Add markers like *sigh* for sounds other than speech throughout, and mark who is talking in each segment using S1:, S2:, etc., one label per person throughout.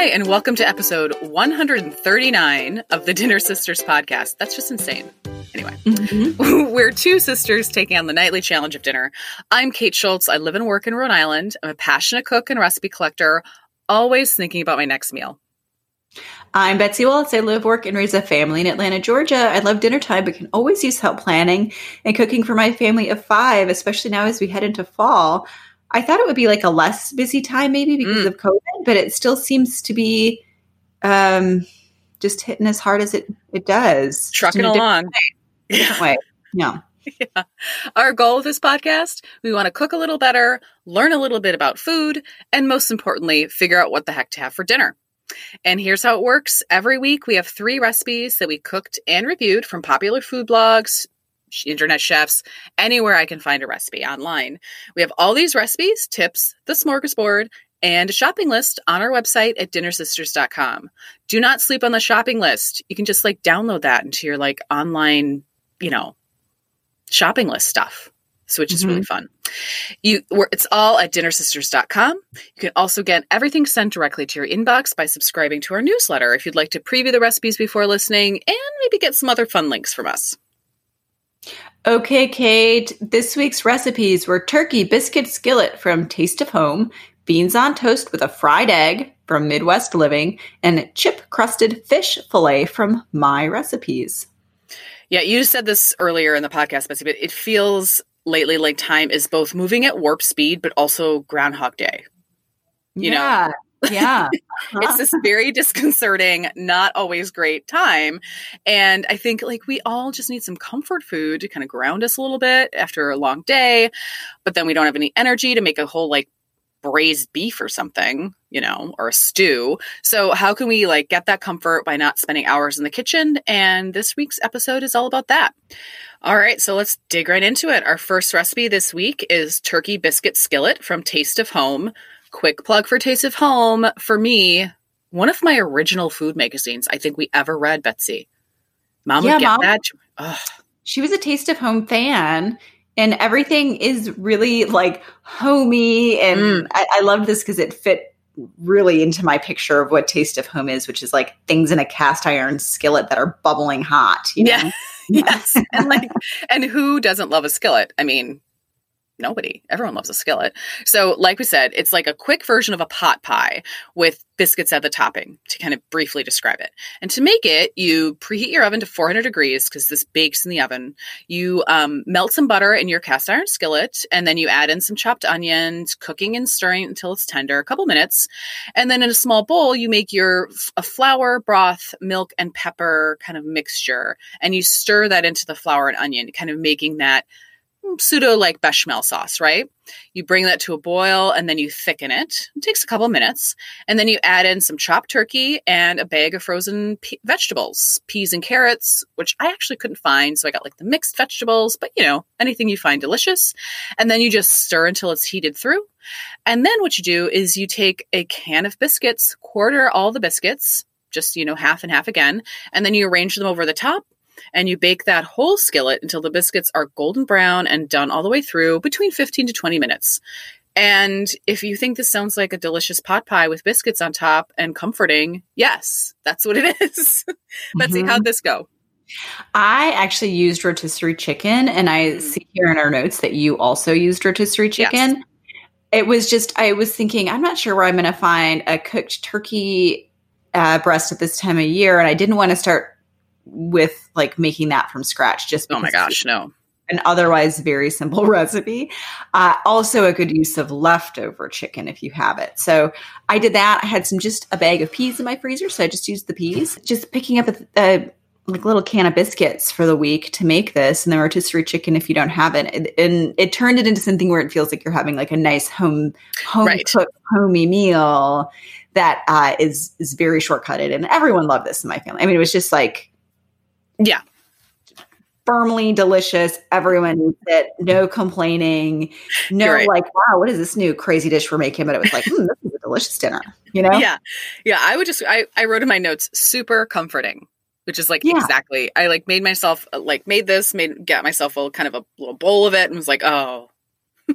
S1: Hi, and welcome to episode 139 of the Dinner Sisters podcast. That's just insane. Anyway, mm-hmm. *laughs* we're two sisters taking on the nightly challenge of dinner. I'm Kate Schultz. I live and work in Rhode Island. I'm a passionate cook and recipe collector, always thinking about my next meal.
S2: I'm Betsy Wallace. I live, work, and raise a family in Atlanta, Georgia. I love dinner time, but can always use help planning and cooking for my family of five, especially now as we head into fall. I thought it would be like a less busy time maybe because mm. of COVID, but it still seems to be um, just hitting as hard as it, it does.
S1: Trucking along.
S2: Way. Yeah. way. Yeah. *laughs*
S1: Yeah. Our goal of this podcast, we want to cook a little better, learn a little bit about food, and most importantly, figure out what the heck to have for dinner. And here's how it works. Every week we have three recipes that we cooked and reviewed from popular food blogs, internet chefs, anywhere I can find a recipe online. We have all these recipes, tips, the smorgasbord, and a shopping list on our website at dinnersisters.com. Do not sleep on the shopping list. You can just like download that into your like online, you know, shopping list stuff. So which is mm-hmm. really fun. You it's all at dinnersisters.com. You can also get everything sent directly to your inbox by subscribing to our newsletter if you'd like to preview the recipes before listening and maybe get some other fun links from us.
S2: Okay, Kate. This week's recipes were turkey biscuit skillet from Taste of Home, beans on toast with a fried egg from Midwest Living, and chip crusted fish fillet from My Recipes.
S1: Yeah, you said this earlier in the podcast, Betsy, but it feels lately like time is both moving at warp speed, but also Groundhog Day.
S2: You yeah. know, yeah. *laughs*
S1: it's this very disconcerting, not always great time. And I think like we all just need some comfort food to kind of ground us a little bit after a long day. But then we don't have any energy to make a whole like braised beef or something, you know, or a stew. So how can we like get that comfort by not spending hours in the kitchen? And this week's episode is all about that. All right, so let's dig right into it. Our first recipe this week is turkey biscuit skillet from Taste of Home quick plug for Taste of Home. For me, one of my original food magazines I think we ever read, Betsy. Mom yeah, would get Mom, that. Ugh.
S2: She was a Taste of Home fan. And everything is really like homey. And mm. I, I love this because it fit really into my picture of what Taste of Home is, which is like things in a cast iron skillet that are bubbling hot. You know?
S1: Yeah. *laughs* yes. and like, and who doesn't love a skillet? I mean, nobody. Everyone loves a skillet. So, like we said, it's like a quick version of a pot pie with biscuits at the topping to kind of briefly describe it. And to make it, you preheat your oven to 400 degrees because this bakes in the oven. You um, melt some butter in your cast iron skillet, and then you add in some chopped onions, cooking and stirring until it's tender, a couple minutes. And then in a small bowl, you make your a flour, broth, milk, and pepper kind of mixture, and you stir that into the flour and onion, kind of making that pseudo like bechamel sauce, right? You bring that to a boil and then you thicken it. It takes a couple minutes. And then you add in some chopped turkey and a bag of frozen pe- vegetables, peas and carrots, which I actually couldn't find. So I got like the mixed vegetables, but you know, anything you find delicious. And then you just stir until it's heated through. And then what you do is you take a can of biscuits, quarter all the biscuits, just, you know, half and half again. And then you arrange them over the top and you bake that whole skillet until the biscuits are golden brown and done all the way through between 15 to 20 minutes. And if you think this sounds like a delicious pot pie with biscuits on top and comforting, yes, that's what it *laughs* is. Betsy, mm-hmm. how'd this go?
S2: I actually used rotisserie chicken, and I mm. see here in our notes that you also used rotisserie chicken. Yes. It was just, I was thinking, I'm not sure where I'm going to find a cooked turkey uh, breast at this time of year, and I didn't want to start with like making that from scratch just
S1: oh my gosh no.
S2: an otherwise very simple *laughs* recipe. Uh, also a good use of leftover chicken if you have it. So i did that. I had some just a bag of peas in my freezer so i just used the peas. Just picking up a, a like little can of biscuits for the week to make this and the rotisserie chicken if you don't have it. And, and it turned it into something where it feels like you're having like a nice home home right. cooked homey meal that uh, is is very shortcutted and everyone loved this in my family. I mean it was just like
S1: yeah.
S2: Firmly delicious. Everyone eats it. No complaining. No right. like, wow, what is this new crazy dish we're making? But it was like, mm, this is a delicious dinner. You know?
S1: Yeah. Yeah. I would just I, I wrote in my notes, super comforting. Which is like yeah. exactly. I like made myself like made this, made get myself a kind of a little bowl of it and was like, oh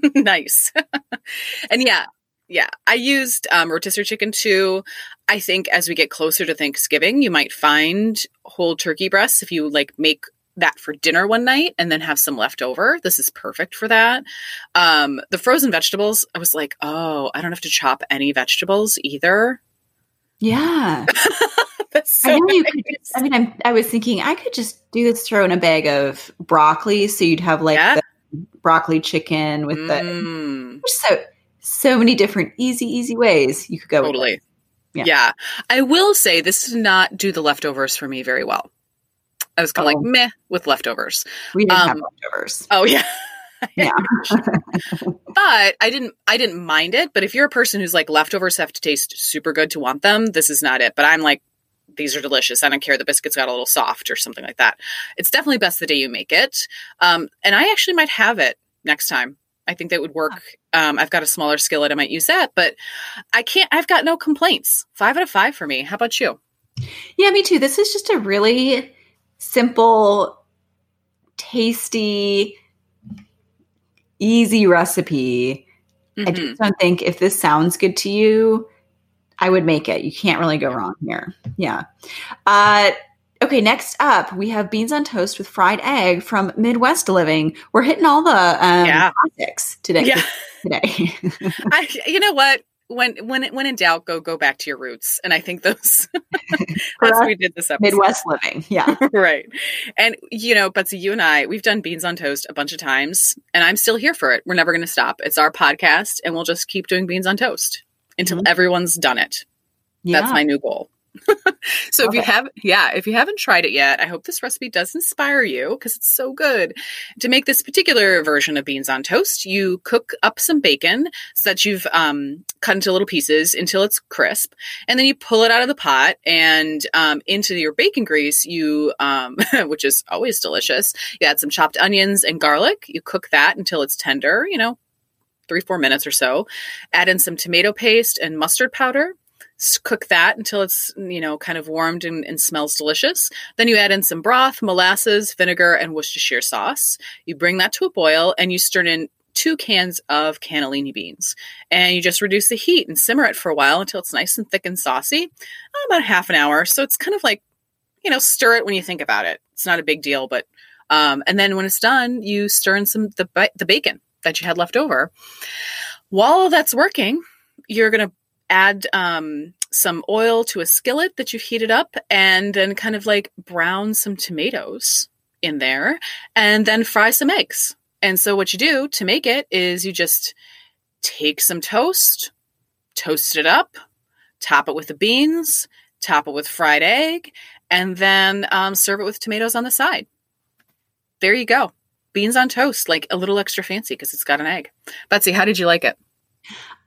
S1: *laughs* nice. *laughs* and yeah, Yeah, I used um, rotisserie chicken too. I think as we get closer to Thanksgiving, you might find whole turkey breasts if you like make that for dinner one night and then have some left over. This is perfect for that. Um, the frozen vegetables, I was like, oh, I don't have to chop any vegetables either.
S2: Yeah. *laughs*
S1: So
S2: I know you could. Just, I mean, I'm, I was thinking I could just do this. Throw in a bag of broccoli, so you'd have like
S1: Yeah.
S2: the broccoli chicken with the.
S1: Mm,
S2: There's so so many different easy easy ways you could go.
S1: totally.
S2: Yeah.
S1: Yeah. I will say this did not do the leftovers for me very well. I was kind of
S2: Oh.
S1: like meh with leftovers.
S2: We didn't have
S1: Um,
S2: leftovers.
S1: Oh yeah. *laughs*
S2: Yeah. *laughs*
S1: but I didn't I didn't mind it. But if you're a person who's like leftovers have to taste super good to want them, this is not it. But I'm like, these are delicious. I don't care the biscuits got a little soft or something like that. It's definitely best the day you make it. Um, and I actually might have it next time. I think that would work. Um, I've got a smaller skillet. I might use that, but I can't. I've got no complaints. Five out of five for me. How about you?
S2: Yeah, me too. This is just a really simple, tasty, easy recipe. I
S1: Mhm.
S2: just don't think if this sounds good to you, I would make it. You can't really go wrong here. Yeah. Uh, okay, next up, we have beans on toast with fried egg from Midwest Living. We're hitting all the um,
S1: Yeah.
S2: classics today.
S1: Yeah. *laughs*
S2: Today. *laughs*
S1: I, you know what? When when when in doubt, go go back to your roots. And I think those *laughs* that's we did this episode.
S2: Midwest Living. Yeah.
S1: right. And you know, Betsy, you and I, we've done beans on toast a bunch of times, and I'm still here for it. We're never going to stop. It's our podcast, and we'll just keep doing beans on toast until
S2: Mhm.
S1: everyone's done it.
S2: Yeah.
S1: That's my new goal. *laughs* so
S2: Love
S1: if you
S2: it.
S1: have yeah, if you haven't tried it yet, I hope this recipe does inspire you because it's so good. To make this particular version of beans on toast, you cook up some bacon so that you've um, cut into little pieces until it's crisp, and then you pull it out of the pot and um, into your bacon grease. You, um, *laughs* which is always delicious. You add some chopped onions and garlic. You cook that until it's tender. You know, three four minutes or so. Add in some tomato paste and mustard powder cook that until it's you know kind of warmed and, and smells delicious. Then you add in some broth molasses vinegar and worcestershire sauce. You bring that to a boil and you stir in two cans of cannellini beans. And you just reduce the heat and simmer it for a while until it's nice and thick and saucy. Oh, about half an hour. So it's kind of like you know stir it when you think about it. It's not a big deal but um, and then when it's done you stir in some the, the bacon that you had left over. While that's working you're going to add um, some oil to a skillet that you've heated up and then kind of like brown some tomatoes in there and then fry some eggs. And so what you do to make it is you just take some toast, toast it up, top it with the beans, top it with fried egg, and then um, serve it with tomatoes on the side. There you go. Beans on toast, like a little extra fancy because it's got an egg. Betsy, how did you like it?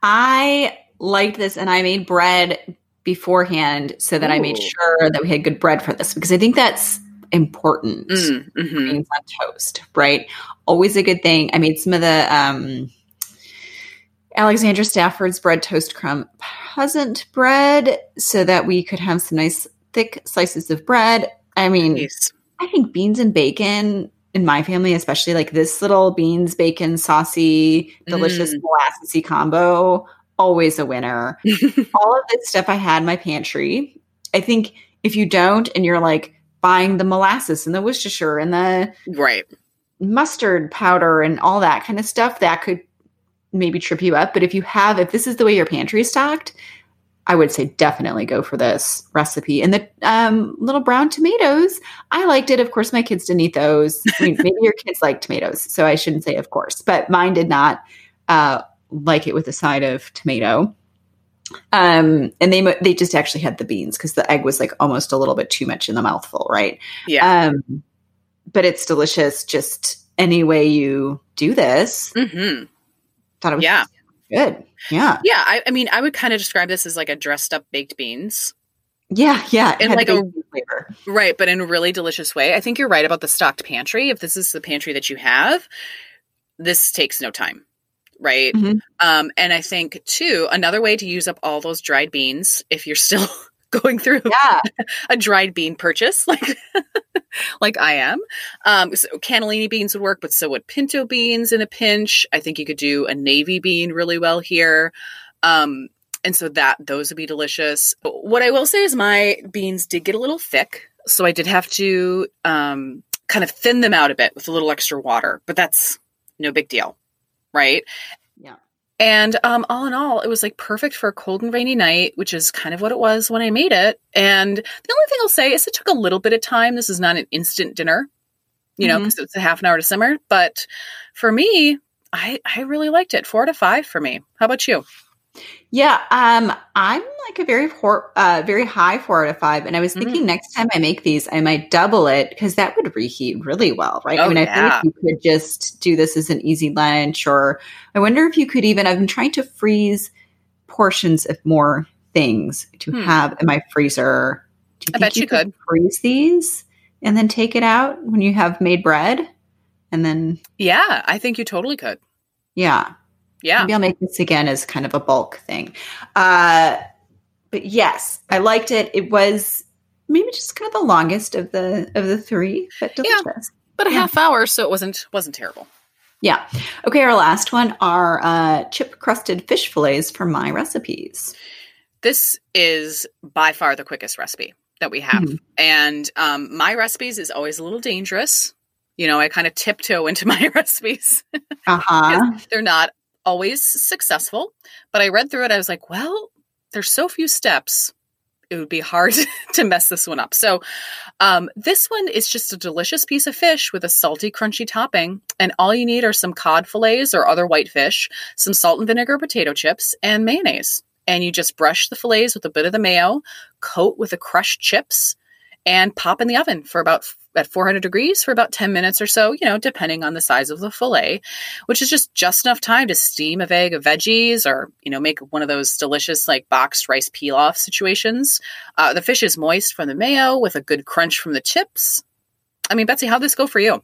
S2: I liked this and I made bread beforehand so that I made sure that we had good bread for this because I think that's important.
S1: Mm, mhm.
S2: Beans on toast, right? Always a good thing. I made some of the um, Alexandra Stafford's bread toast crumb peasant bread so that we could have some nice thick slices of bread. I mean,
S1: Nice.
S2: I think beans and bacon in my family, especially like this little beans, bacon, saucy, delicious
S1: Mm.
S2: molassesy combo, always a winner. *laughs* All of this stuff I had in my pantry. I think if you don't and you're like buying the molasses and the Worcestershire and the
S1: Right.
S2: mustard powder and all that kind of stuff, that could maybe trip you up. But if you have, if this is the way your pantry is stocked, I would say definitely go for this recipe. And the um, little brown tomatoes, I liked it. Of course, my kids didn't eat those. I mean, *laughs* maybe your kids like tomatoes, so I shouldn't say of course, but mine did not uh, like it with a side of tomato. Um, and they they just actually had the beans because the egg was like almost a little bit too much in the mouthful, right?
S1: Yeah.
S2: Um, but it's delicious just any way you do this.
S1: hmm
S2: Thought it was
S1: Yeah.
S2: good. Yeah.
S1: Yeah. I, I mean, I would kind of describe this as like a dressed up baked beans.
S2: Yeah. Yeah.
S1: And like a-
S2: flavor.
S1: Right. But in a really delicious way. I think you're right about the stocked pantry. If this is the pantry that you have, this takes no time. Right.
S2: Mhm.
S1: Um, and I think, too, another way to use up all those dried beans, if you're still *laughs* going through
S2: Yeah. *laughs*
S1: a dried bean purchase like *laughs* like I am. Um, so cannellini beans would work, but so would pinto beans in a pinch. I think you could do a navy bean really well here. Um, and so that those would be delicious. What I will say is my beans did get a little thick, so I did have to um, kind of thin them out a bit with a little extra water, but that's no big deal, right?
S2: Yeah.
S1: And um, all in all, it was like perfect for a cold and rainy night, which is kind of what it was when I made it. And the only thing I'll say is it took a little bit of time. This is not an instant dinner, you know,
S2: Mhm.
S1: because it's a half an hour to simmer. But for me, I I really liked it. Four to five for me. How about you?
S2: Yeah, um, I'm like a very hor- uh, very high four out of five, and I was thinking next time I make these, I might double it because that would reheat really well, right? I
S1: Oh,
S2: mean, I
S1: yeah.
S2: think you could just do this as an easy lunch, or I wonder if you could even. I've been trying to freeze portions of more things to
S1: Hmm.
S2: have in my freezer.
S1: I bet you could.
S2: freeze these and then take it out when you have made bread, and then
S1: Yeah, I think you totally could.
S2: yeah,
S1: Yeah.
S2: Maybe I'll make this again as kind of a bulk thing. Uh, but yes, I liked it. It was maybe just kind of the longest of the of the three, but
S1: Yeah.
S2: delicious.
S1: But a
S2: Yeah.
S1: half hour, so it wasn't wasn't terrible.
S2: Yeah. Okay, our last one are uh, chip crusted fish fillets for my recipes.
S1: This is by far the quickest recipe that we have.
S2: Mhm.
S1: And um, my recipes is always a little dangerous. You know, I kind of tiptoe into *laughs* my recipes. *laughs*
S2: Uh huh.
S1: They're not always successful, but I read through it. I was like, well, there's so few steps. It would be hard *laughs* to mess this one up. So, um, this one is just a delicious piece of fish with a salty, crunchy topping. And all you need are some cod fillets or other white fish, some salt and vinegar potato chips, and mayonnaise. And you just brush the fillets with a bit of the mayo, coat with the crushed chips, and pop in the oven for about at 400 degrees for about 10 minutes or so, you know, depending on the size of the fillet, which is just just enough time to steam a bag of veggies or, you know, make one of those delicious like boxed rice pilaf situations. Uh, the fish is moist from the mayo with a good crunch from the chips. I mean, Betsy, how'd this go for you?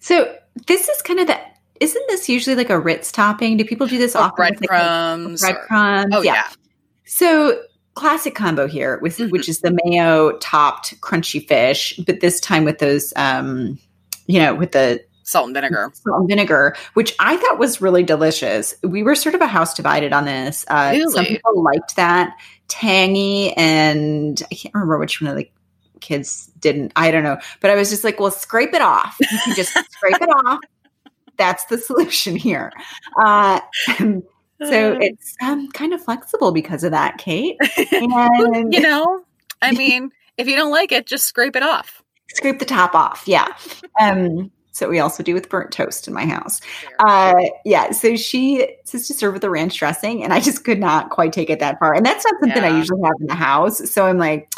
S2: So this is kind of the. Isn't this usually like a Ritz topping? Do people do this
S1: Or
S2: often? with, like,
S1: breadcrumbs. or-
S2: breadcrumbs.
S1: oh, yeah.
S2: So classic combo here with
S1: Mhm.
S2: which is the mayo topped crunchy fish, but this time with those um you know, with the
S1: Salt and vinegar. *laughs*
S2: salt and vinegar, which I thought was really delicious. We were sort of a house divided on this. Uh, Some people liked that tangy, and I can't remember which one of the kids didn't. I don't know, but I was just like, well, scrape it off. You can just *laughs* scrape it off. That's the solution here. Uh, so it's um, kind of flexible because of that, Kate. *laughs* And
S1: you know, I mean, if you don't like it, just scrape it off.
S2: scrape the top off. Yeah. Um, so we also do with burnt toast in my house. Uh, yeah. So she says to serve with the ranch dressing, and I just could not quite take it that far. And that's not something I usually have in the house. So I'm like,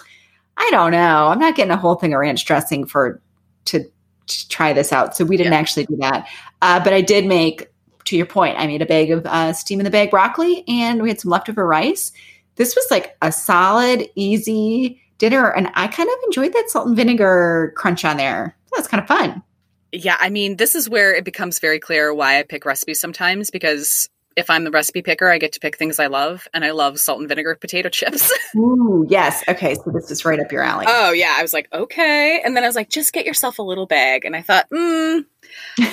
S2: I don't know. I'm not getting a whole thing of ranch dressing for to, to try this out. So we didn't
S1: Yeah.
S2: actually do that. Uh, but I did make, to your point, I made a bag of uh, steam in the bag broccoli, and we had some leftover rice. This was like a solid, easy dinner, and I kind of enjoyed that salt and vinegar crunch on there. That's kind of fun.
S1: Yeah, I mean, this is where it becomes very clear why I pick recipes sometimes because if I'm the recipe picker, I get to pick things I love, and I love salt and vinegar potato *laughs* chips.
S2: Ooh, yes. Okay, so this is right up your alley.
S1: oh, yeah. I was like, okay. And then I was like, just get yourself a little bag. And I thought, mm,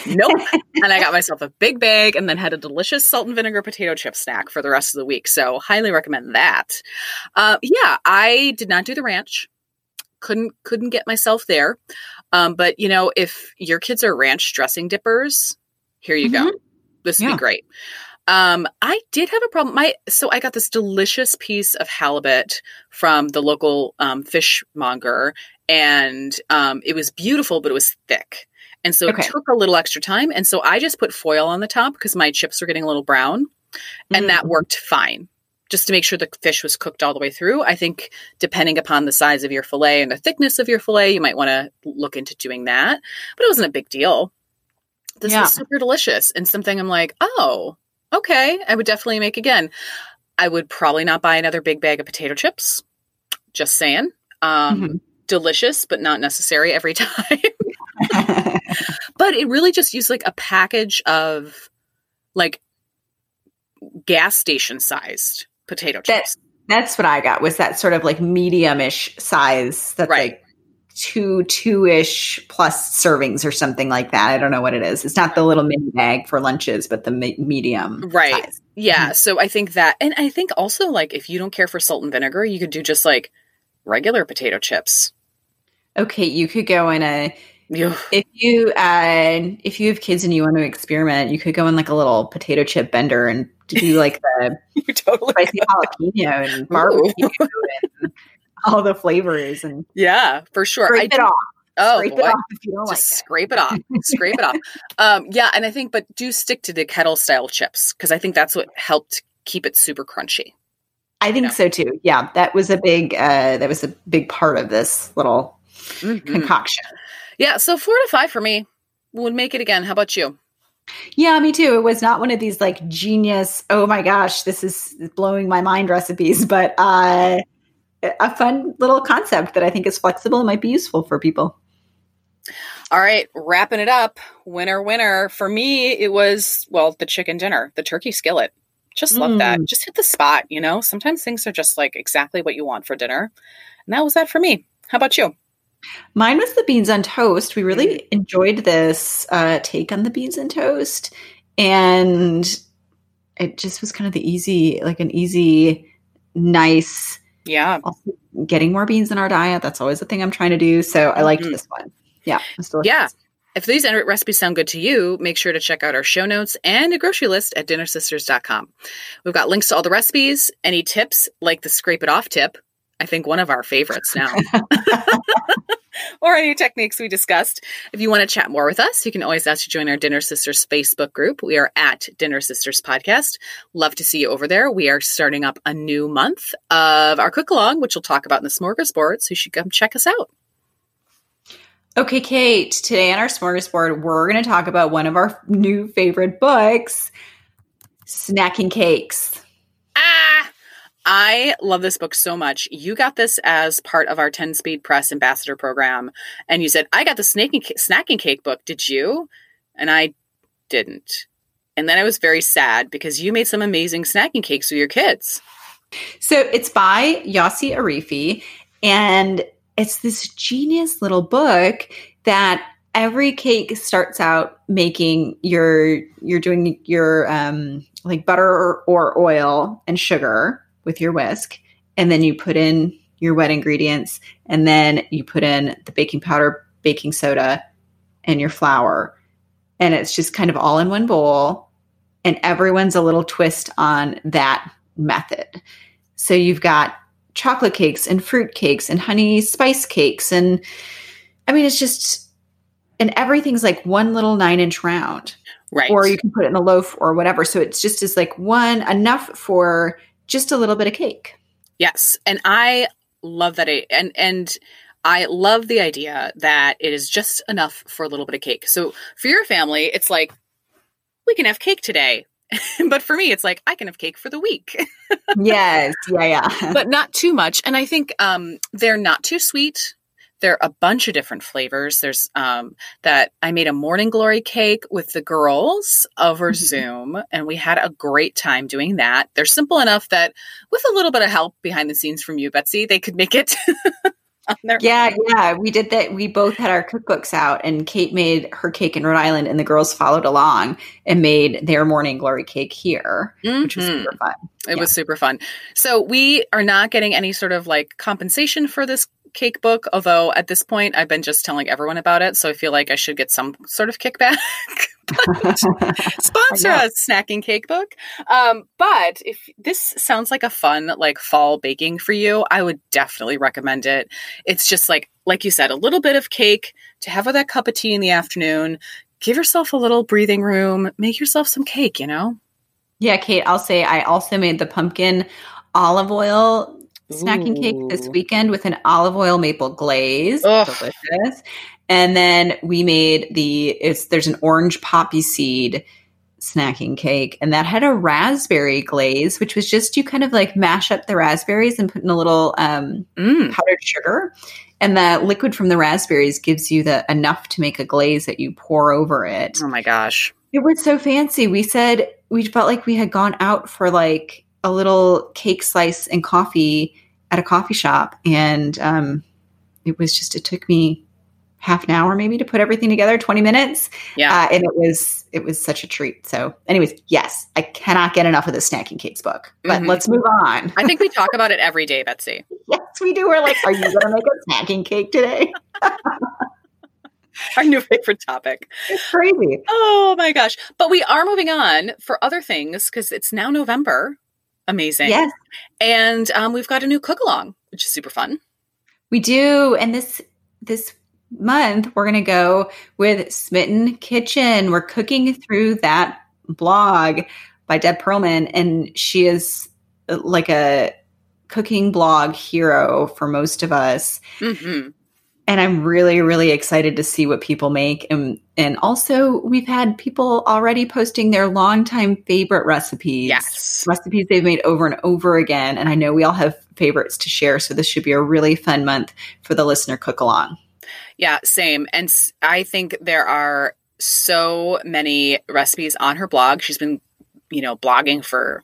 S1: nope. *laughs* and I got myself a big bag and then had a delicious salt and vinegar potato chip snack for the rest of the week. So, highly recommend that. Uh, yeah, I did not do the ranch. Couldn't couldn't get myself there. Um, but you know, if your kids are ranch dressing dippers, here you go. This would
S2: Yeah.
S1: be great. Um, I did have a problem. My so I got this delicious piece of halibut from the local um, fishmonger, and um, it was beautiful, but it was thick, and so
S2: Okay.
S1: it took a little extra time. And so I just put foil on the top because my chips were getting a little brown, and that
S2: Mhm.
S1: worked fine. Just to make sure the fish was cooked all the way through. I think depending upon the size of your fillet and the thickness of your fillet, you might want to look into doing that. But it wasn't a big deal. This
S2: Yeah.
S1: was super delicious and something I'm like, oh, okay, I would definitely make again. I would probably not buy another big bag of potato chips. Just saying. Um,
S2: Mhm.
S1: Delicious, but not necessary every *laughs* time. but it really just used like a package of like gas station sized potato
S2: That-
S1: chips.
S2: That's what I got. Was that sort of like medium-ish size? That's
S1: Right.
S2: like two two ish plus servings or something like that. I don't know what it is. It's not the little mini bag for lunches, but the me- medium.
S1: Right.
S2: size.
S1: Yeah.
S2: Mhm.
S1: So I think that, and I think also like if you don't care for salt and vinegar, you could do just like regular potato chips.
S2: Okay, you could go in a if you uh if you have kids and you want to experiment, you could go in like a little potato chip bender and do like the *laughs*
S1: You totally.
S2: spicy jalapeno and barbecue and *laughs* all the flavors and
S1: Yeah, for sure.
S2: scrape
S1: I
S2: it
S1: do-
S2: off.
S1: Oh,
S2: scrape
S1: boy.
S2: it off if you don't
S1: Just
S2: like it.
S1: scrape it off. *laughs* scrape it off. Um, yeah, and I think, but do stick to the kettle style chips because I think that's what helped keep it super crunchy.
S2: I think
S1: know.
S2: so too. Yeah, that was a big uh that was a big part of this little
S1: Mhm.
S2: concoction.
S1: Yeah, so four to five for me would make it again. How about you?
S2: Yeah, me too. It was not one of these like genius, oh my gosh, this is blowing my mind recipes, *laughs* but uh a fun little concept that I think is flexible and might be useful for people.
S1: All right, wrapping it up. Winner, winner. For me, it was, well, the chicken dinner, the turkey skillet. Just love that.
S2: Mm.
S1: Just hit the spot, you know? Sometimes things are just like exactly what you want for dinner. And that was that for me. How about you?
S2: Mine was the beans on toast. We really enjoyed this uh, take on the beans and toast, and it just was kind of the easy, like an easy, nice.
S1: Yeah.
S2: Also, getting more beans in our diet. That's always the thing I'm trying to do. So I liked
S1: Mhm.
S2: this one. Yeah, it was delicious.
S1: Yeah. If these recipes sound good to you, make sure to check out our show notes and a grocery list at dinnersisters.com. We've got links to all the recipes, any tips like the scrape it off tip. I think one of our favorites now. *laughs* *laughs* or any techniques we discussed. If you want to chat more with us, you can always ask to join our Dinner Sisters Facebook group. We are at Dinner Sisters Podcast. Love to see you over there. We are starting up a new month of our cook along, which we'll talk about in the smorgasbord. So you should come check us out.
S2: Okay, Kate, today on our smorgasbord, we're going to talk about one of our new favorite books, Snacking Cakes.
S1: I love this book so much. You got this as part of our 10 Speed Press Ambassador program, and you said, I got the snaking, snacking cake book. Did you? And I didn't. And then I was very sad because you made some amazing snacking cakes with your kids.
S2: So it's by Yossy Arefi, and it's this genius little book that every cake starts out making your you're doing your um like butter or, or oil and sugar with your whisk and then you put in your wet ingredients and then you put in the baking powder baking soda and your flour and it's just kind of all in one bowl and everyone's a little twist on that method so you've got chocolate cakes and fruit cakes and honey spice cakes and I mean it's just and everything's like one little nine inch round.
S1: Right.
S2: Or you can put it in a loaf or whatever. So it's just as like one enough for just a little bit of cake.
S1: Yes, and I love that it and and I love the idea that it is just enough for a little bit of cake. So for your family, it's like we can have cake today. *laughs* but for me, it's like I can have cake for the week, *laughs*
S2: yes. Yeah, yeah.
S1: but not too much. And I think um, they're not too sweet. They're a bunch of different flavors. There's um, that I made a morning glory cake with the girls over
S2: Mhm.
S1: Zoom, and we had a great time doing that. They're simple enough that with a little bit of help behind the scenes from you, Betsy, they could make it *laughs* on their
S2: yeah, yeah. We did that. We both had our cookbooks out and Kate made her cake in Rhode Island and the girls followed along and made their morning glory cake here, which was super fun.
S1: It was super fun. So we are not getting any sort of like compensation for this cake book, although at this point I've been just telling everyone about it. So I feel like I should get some sort of kickback. *laughs* *laughs* Sponsor
S2: know.
S1: snacking cake book. Um, but if this sounds like a fun like fall baking for you, I would definitely recommend it. It's just like like you said, a little bit of cake to have with that cup of tea in the afternoon. Give yourself a little breathing room. Make yourself some cake. You know.
S2: Yeah, Kate, I'll say I also made the pumpkin olive oil snacking cake this weekend with an olive oil maple glaze.
S1: Ugh.
S2: Delicious. And then we made the it's there's an orange poppy seed snacking cake and that had a raspberry glaze which was just you kind of like mash up the raspberries and put in a little um,
S1: Mm.
S2: powdered sugar and the liquid from the raspberries gives you the enough to make a glaze that you pour over it
S1: Oh my gosh.
S2: it was so fancy. We said we felt like we had gone out for like a little cake slice and coffee at a coffee shop, and um, it was just it took me half an hour maybe to put everything together 20 minutes
S1: Yeah.
S2: uh, and it was it was such a treat so anyways yes i cannot get enough of the snacking cakes book but
S1: Mhm.
S2: let's move on
S1: I think we *laughs* talk about it every day, Betsy.
S2: yes we do we're like are you gonna make a snacking cake today *laughs*
S1: Our new favorite topic.
S2: it's crazy
S1: Oh my gosh. But we are moving on for other things because it's now November. Amazing.
S2: yes.
S1: And um, we've got a new cook along, which is super fun.
S2: we do. And this this month we're gonna go with smitten kitchen. We're cooking through that blog by Deb Perelman and she is uh, like a cooking blog hero for most of us.
S1: Hmm
S2: and I'm really, really excited to see what people make. And and also we've had people already posting their longtime favorite recipes.
S1: Yes.
S2: Recipes they've made over and over again. And I know we all have favorites to share. So this should be a really fun month for the listener cook along.
S1: Yeah, same. And I think there are so many recipes on her blog. She's been, you know, blogging for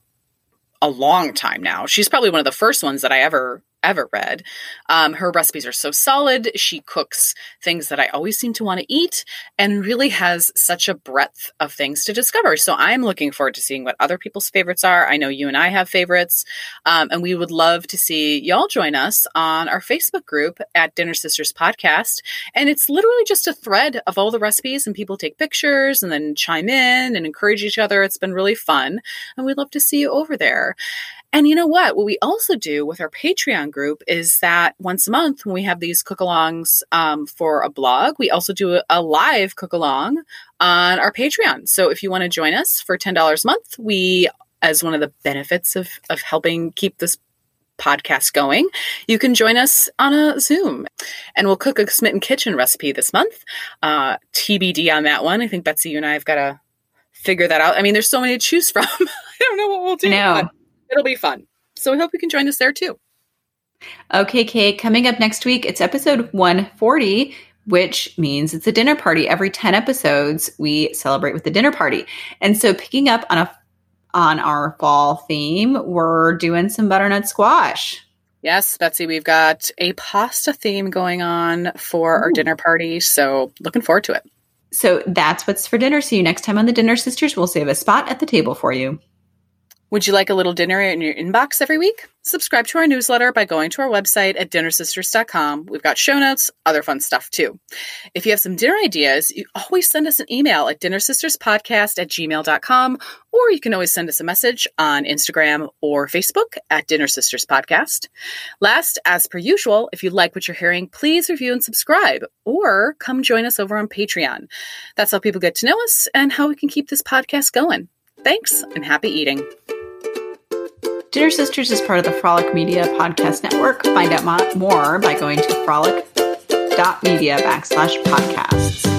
S1: a long time now. She's probably one of the first ones that I ever ever read. Um, her recipes are so solid. She cooks things that I always seem to want to eat and really has such a breadth of things to discover. So I'm looking forward to seeing what other people's favorites are. I know you and I have favorites. Um, and we would love to see y'all join us on our Facebook group at Dinner Sisters Podcast. And it's literally just a thread of all the recipes, and people take pictures and then chime in and encourage each other. It's been really fun. And we'd love to see you over there. And you know what? What we also do with our Patreon group is that once a month, when we have these cook alongs um, for a blog, we also do a, live cook along on our Patreon. So if you want to join us for $10 a month, we, as one of the benefits of, of helping keep this podcast going, you can join us on a Zoom and we'll cook a Smitten Kitchen recipe this month. Uh, TBD on that one. I think Betsy, you and I have got to figure that out. I mean, there's so many to choose from. *laughs* I don't know what we'll do.
S2: No.
S1: It'll be fun. So we hope you can join us there too.
S2: Okay, Kate, coming up next week, it's episode 140, which means it's a dinner party. Every 10 episodes, we celebrate with the dinner party. And so picking up on a on our fall theme, we're doing some butternut squash.
S1: Yes, Betsy, we've got a pasta theme going on for our dinner party. So looking forward to it.
S2: So that's what's for dinner. See you next time on the Dinner Sisters. We'll save a spot at the table for you.
S1: Would you like a little dinner in your inbox every week? Subscribe to our newsletter by going to our website at dinnersisters.com. We've got show notes, other fun stuff too. If you have some dinner ideas, you always send us an email at dinnersisterspodcast at gmail.com, or you can always send us a message on Instagram or Facebook at Dinner Sisters Podcast. Last, as per usual, if you like what you're hearing, please review and subscribe, or come join us over on Patreon. That's how people get to know us and how we can keep this podcast going. Thanks and happy eating.
S2: Dinner Sisters is part of the Frolic Media Podcast Network. Find out more by going to frolic.media backslash podcasts.